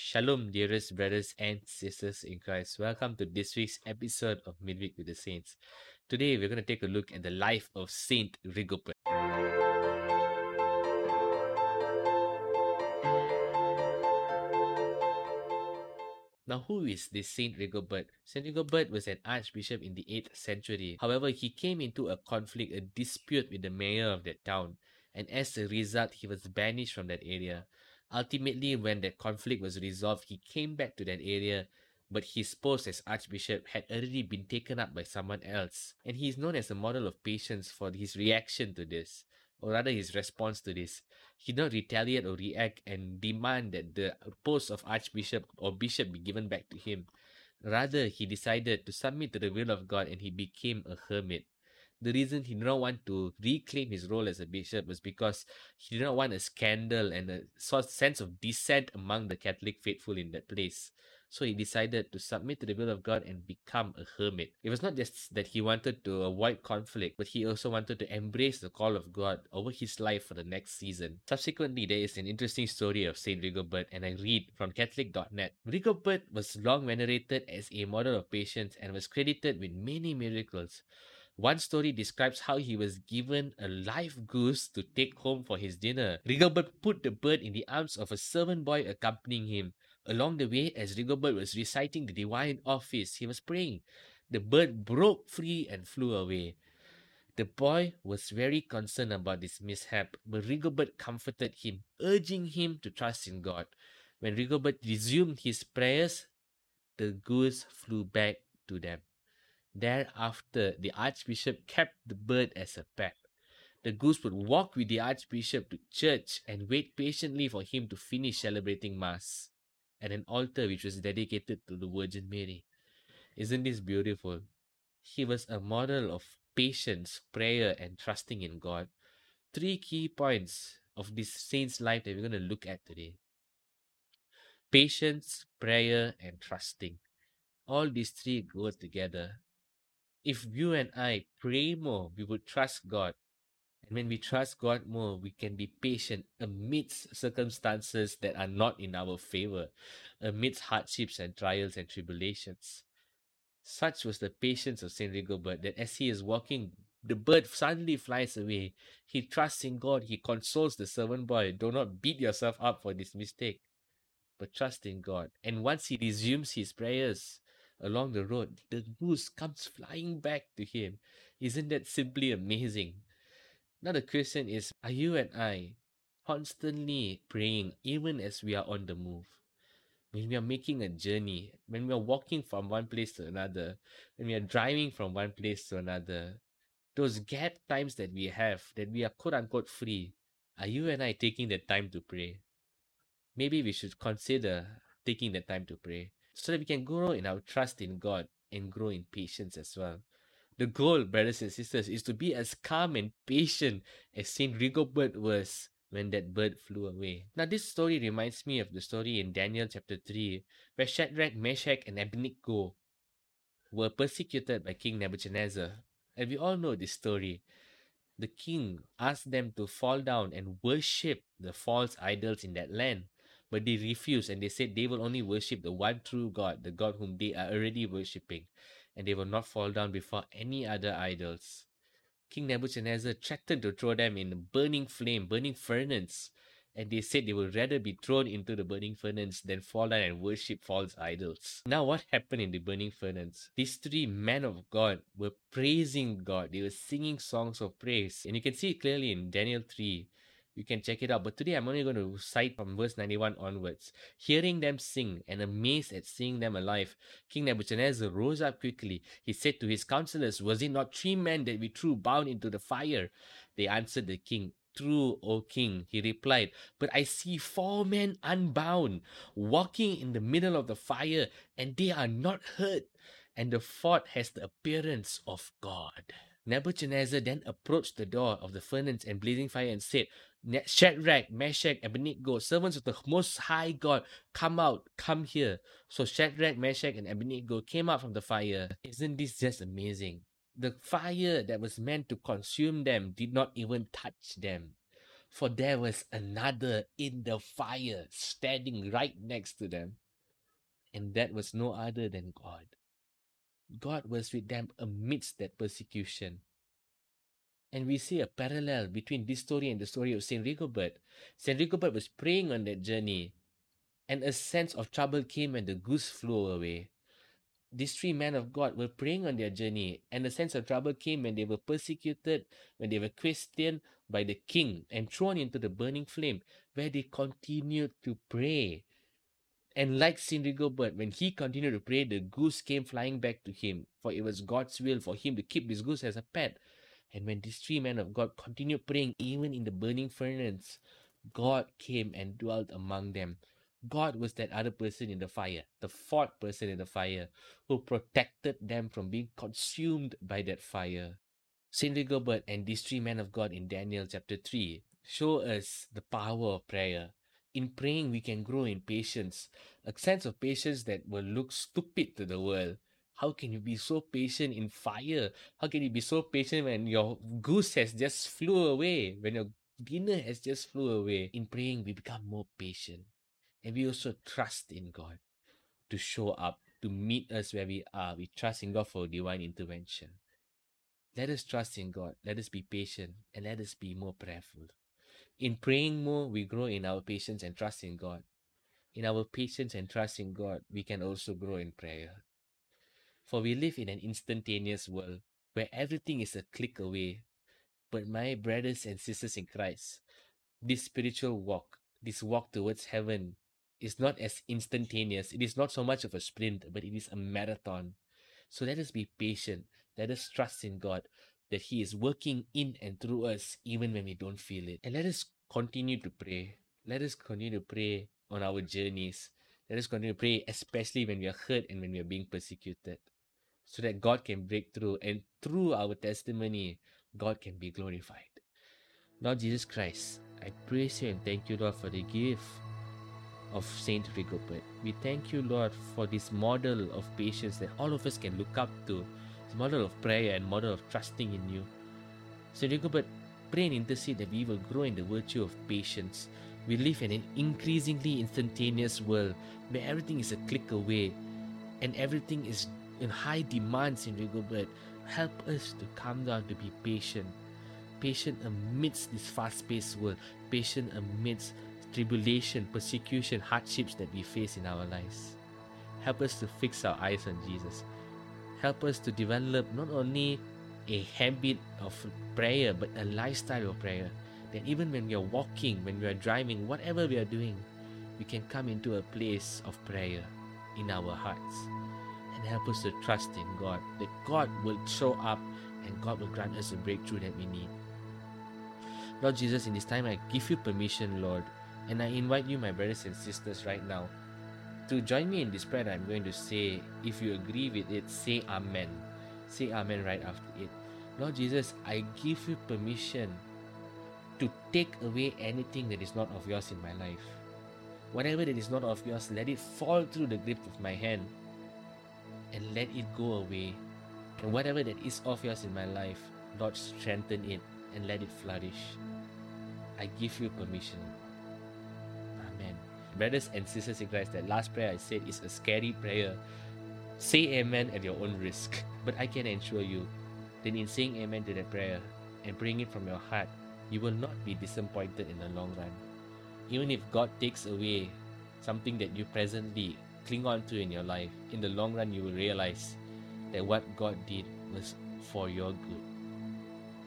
Shalom, dearest brothers and sisters in Christ. Welcome to this week's episode of Midweek with the Saints. Today, we're going to take a look at the life of Saint Rigobert. Now, who is this Saint Rigobert? Saint Rigobert was an archbishop in the 8th century. However, he came into a conflict, a dispute with the mayor of that town, and as a result, he was banished from that area. Ultimately, when that conflict was resolved, he came back to that area, but his post as archbishop had already been taken up by someone else. And he is known as a model of patience for his reaction to this, or rather his response to this. He did not retaliate or react and demand that the post of archbishop or bishop be given back to him. Rather, he decided to submit to the will of God and he became a hermit the reason he did not want to reclaim his role as a bishop was because he did not want a scandal and a sense of dissent among the Catholic faithful in that place. So he decided to submit to the will of God and become a hermit. It was not just that he wanted to avoid conflict, but he also wanted to embrace the call of God over his life for the next season. Subsequently, there is an interesting story of Saint Rigobert, and I read from Catholic.net. Rigobert was long venerated as a model of patience and was credited with many miracles. One story describes how he was given a live goose to take home for his dinner. Rigobert put the bird in the arms of a servant boy accompanying him. Along the way, as Rigobert was reciting the divine office, he was praying. The bird broke free and flew away. The boy was very concerned about this mishap, but Rigobert comforted him, urging him to trust in God. When Rigobert resumed his prayers, the goose flew back to them. Thereafter, the archbishop kept the bird as a pet. The goose would walk with the archbishop to church and wait patiently for him to finish celebrating Mass at an altar which was dedicated to the Virgin Mary. Isn't this beautiful? He was a model of patience, prayer, and trusting in God. Three key points of this saint's life that we're going to look at today patience, prayer, and trusting. All these three go together if you and I pray more, we would trust God. And when we trust God more, we can be patient amidst circumstances that are not in our favor, amidst hardships and trials and tribulations. Such was the patience of Saint Rigobert that as he is walking, the bird suddenly flies away. He trusts in God. He consoles the servant boy. Do not beat yourself up for this mistake, but trust in God. And once he resumes his prayers, along the road, the goose comes flying back to him. Isn't that simply amazing? Now, the question is Are you and I constantly praying even as we are on the move? When we are making a journey, when we are walking from one place to another, when we are driving from one place to another, those gap times that we have, that we are quote unquote free, are you and I taking the time to pray? Maybe we should consider taking the time to pray so that we can grow in our trust in God and grow in patience as well. The goal, brothers and sisters, is to be as calm and patient as Saint Rigobert was when that bird flew away. Now, this story reminds me of the story in Daniel chapter 3, where Shadrach, Meshach, and Abednego were persecuted by King Nebuchadnezzar. And we all know this story. The king asked them to fall down and worship the false idols in that land. But they refused and they said they will only worship the one true God, the God whom they are already worshipping, and they will not fall down before any other idols. King Nebuchadnezzar threatened to throw them in a burning flame, burning furnace, and they said they would rather be thrown into the burning furnace than fall down and worship false idols. Now, what happened in the burning furnace? These three men of God were praising God, they were singing songs of praise, and you can see it clearly in Daniel 3 you can check it out. But today I'm only going to cite from verse 91 onwards. Hearing them sing and amazed at seeing them alive, King Nebuchadnezzar rose up quickly. He said to his counselors, Was it not three men that we threw bound into the fire? They answered the king, True, O king, he replied, but I see four men unbound, walking in the middle of the fire, and they are not hurt, and the fort has the appearance of God. Nebuchadnezzar then approached the door of the furnace and blazing fire and said, Shadrach, Meshach, Abednego, servants of the Most High God, come out, come here. So Shadrach, Meshach, and Abednego came out from the fire. Isn't this just amazing? The fire that was meant to consume them did not even touch them. For there was another in the fire standing right next to them. And that was no other than God. God was with them amidst that persecution. And we see a parallel between this story and the story of Saint Rigobert. Saint Rigobert was praying on that journey, and a sense of trouble came when the goose flew away. These three men of God were praying on their journey, and a sense of trouble came when they were persecuted, when they were questioned by the king and thrown into the burning flame, where they continued to pray. And like Saint Rigobert, when he continued to pray, the goose came flying back to him, for it was God's will for him to keep this goose as a pet. And when these three men of God continued praying, even in the burning furnace, God came and dwelt among them. God was that other person in the fire, the fourth person in the fire, who protected them from being consumed by that fire. Saint Rigobert and these three men of God in Daniel chapter 3 show us the power of prayer. In praying, we can grow in patience, a sense of patience that will look stupid to the world, how can you be so patient in fire? How can you be so patient when your goose has just flew away? When your dinner has just flew away? In praying, we become more patient. And we also trust in God to show up, to meet us where we are. We trust in God for divine intervention. Let us trust in God. Let us be patient and let us be more prayerful. In praying more, we grow in our patience and trust in God. In our patience and trust in God, we can also grow in prayer. For we live in an instantaneous world where everything is a click away. But my brothers and sisters in Christ, this spiritual walk, this walk towards heaven, is not as instantaneous. It is not so much of a sprint, but it is a marathon. So let us be patient. Let us trust in God that He is working in and through us even when we don't feel it. And let us continue to pray. Let us continue to pray on our journeys. Let us continue to pray, especially when we are hurt and when we are being persecuted so that God can break through and through our testimony, God can be glorified. Lord Jesus Christ, I praise you and thank you, Lord, for the gift of Saint Rigobert. We thank you, Lord, for this model of patience that all of us can look up to, model of prayer and model of trusting in you. Saint Rigobert, pray and intercede that we will grow in the virtue of patience. We live in an increasingly instantaneous world where everything is a click away and everything is in high demand, Saint Rigobert. Help us to come down to be patient. Patient amidst this fast paced world, patient amidst tribulation, persecution, hardships that we face in our lives. Help us to fix our eyes on Jesus. Help us to develop not only a habit of prayer, but a lifestyle of prayer. That even when we are walking, when we are driving, whatever we are doing, we can come into a place of prayer in our hearts and help us to trust in God, that God will show up and God will grant us the breakthrough that we need. Lord Jesus, in this time I give you permission, Lord, and I invite you, my brothers and sisters, right now, to join me in this prayer I'm going to say. If you agree with it, say Amen. Say Amen right after it. Lord Jesus, I give you permission to take away anything that is not of yours in my life. Whatever that is not of yours, let it fall through the grip of my hand and let it go away. And whatever that is of yours in my life, Lord, strengthen it and let it flourish. I give you permission. Brothers and sisters in Christ, that last prayer I said is a scary prayer. Say amen at your own risk. But I can assure you that in saying amen to that prayer and praying it from your heart, you will not be disappointed in the long run. Even if God takes away something that you presently cling on to in your life, in the long run, you will realize that what God did was for your good.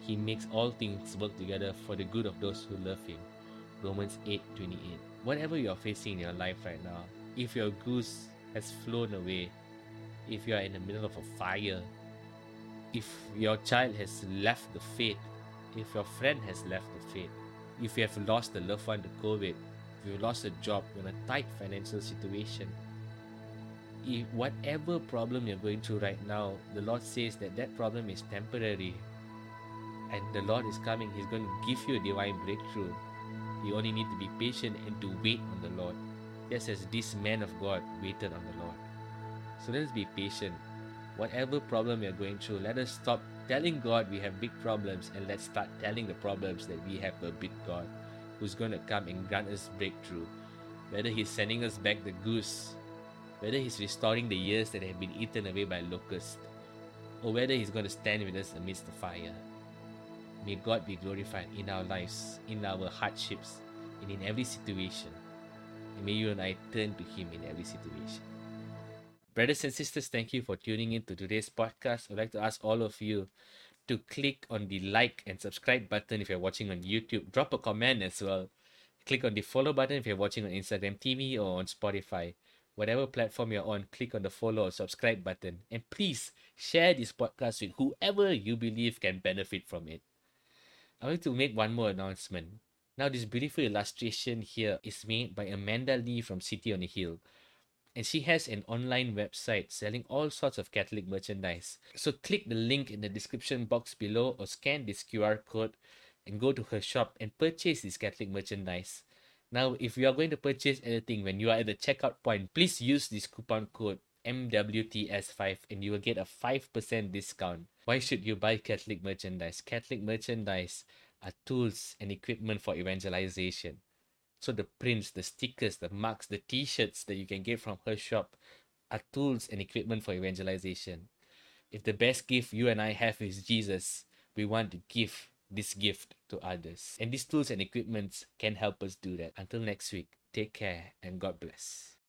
He makes all things work together for the good of those who love Him. Romans 8 28. Whatever you are facing in your life right now, if your goose has flown away, if you are in the middle of a fire, if your child has left the faith, if your friend has left the faith, if you have lost a loved one to COVID, if you've lost a job, you're in a tight financial situation, if whatever problem you're going through right now, the Lord says that that problem is temporary. And the Lord is coming. He's going to give you a divine breakthrough. You only need to be patient and to wait on the Lord. Just as this man of God waited on the Lord. So let us be patient. Whatever problem we are going through, let us stop telling God we have big problems and let's start telling the problems that we have a big God. who's going to come and grant us breakthrough. Whether He's sending us back the goose, whether He's restoring the years that have been eaten away by locusts, or whether He's going to stand with us amidst the fire. May God be glorified in our lives, in our hardships, and in every situation. And may you and I turn to Him in every situation. Brothers and sisters, thank you for tuning in to today's podcast. I'd like to ask all of you to click on the like and subscribe button if you're watching on YouTube. Drop a comment as well. Click on the follow button if you're watching on Instagram TV or on Spotify. Whatever platform you're on, click on the follow or subscribe button. And please share this podcast with whoever you believe can benefit from it. I want to make one more announcement. Now, this beautiful illustration here is made by Amanda Lee from City on the Hill. And she has an online website selling all sorts of Catholic merchandise. So click the link in the description box below or scan this QR code and go to her shop and purchase this Catholic merchandise. Now, if you are going to purchase anything when you are at the checkout point, please use this coupon code MWTS5 and you will get a 5% discount. Why should you buy Catholic merchandise? Catholic merchandise are tools and equipment for evangelization. So the prints, the stickers, the marks, the t-shirts that you can get from her shop are tools and equipment for evangelization. If the best gift you and I have is Jesus, we want to give this gift to others. And these tools and equipments can help us do that. Until next week, take care and God bless.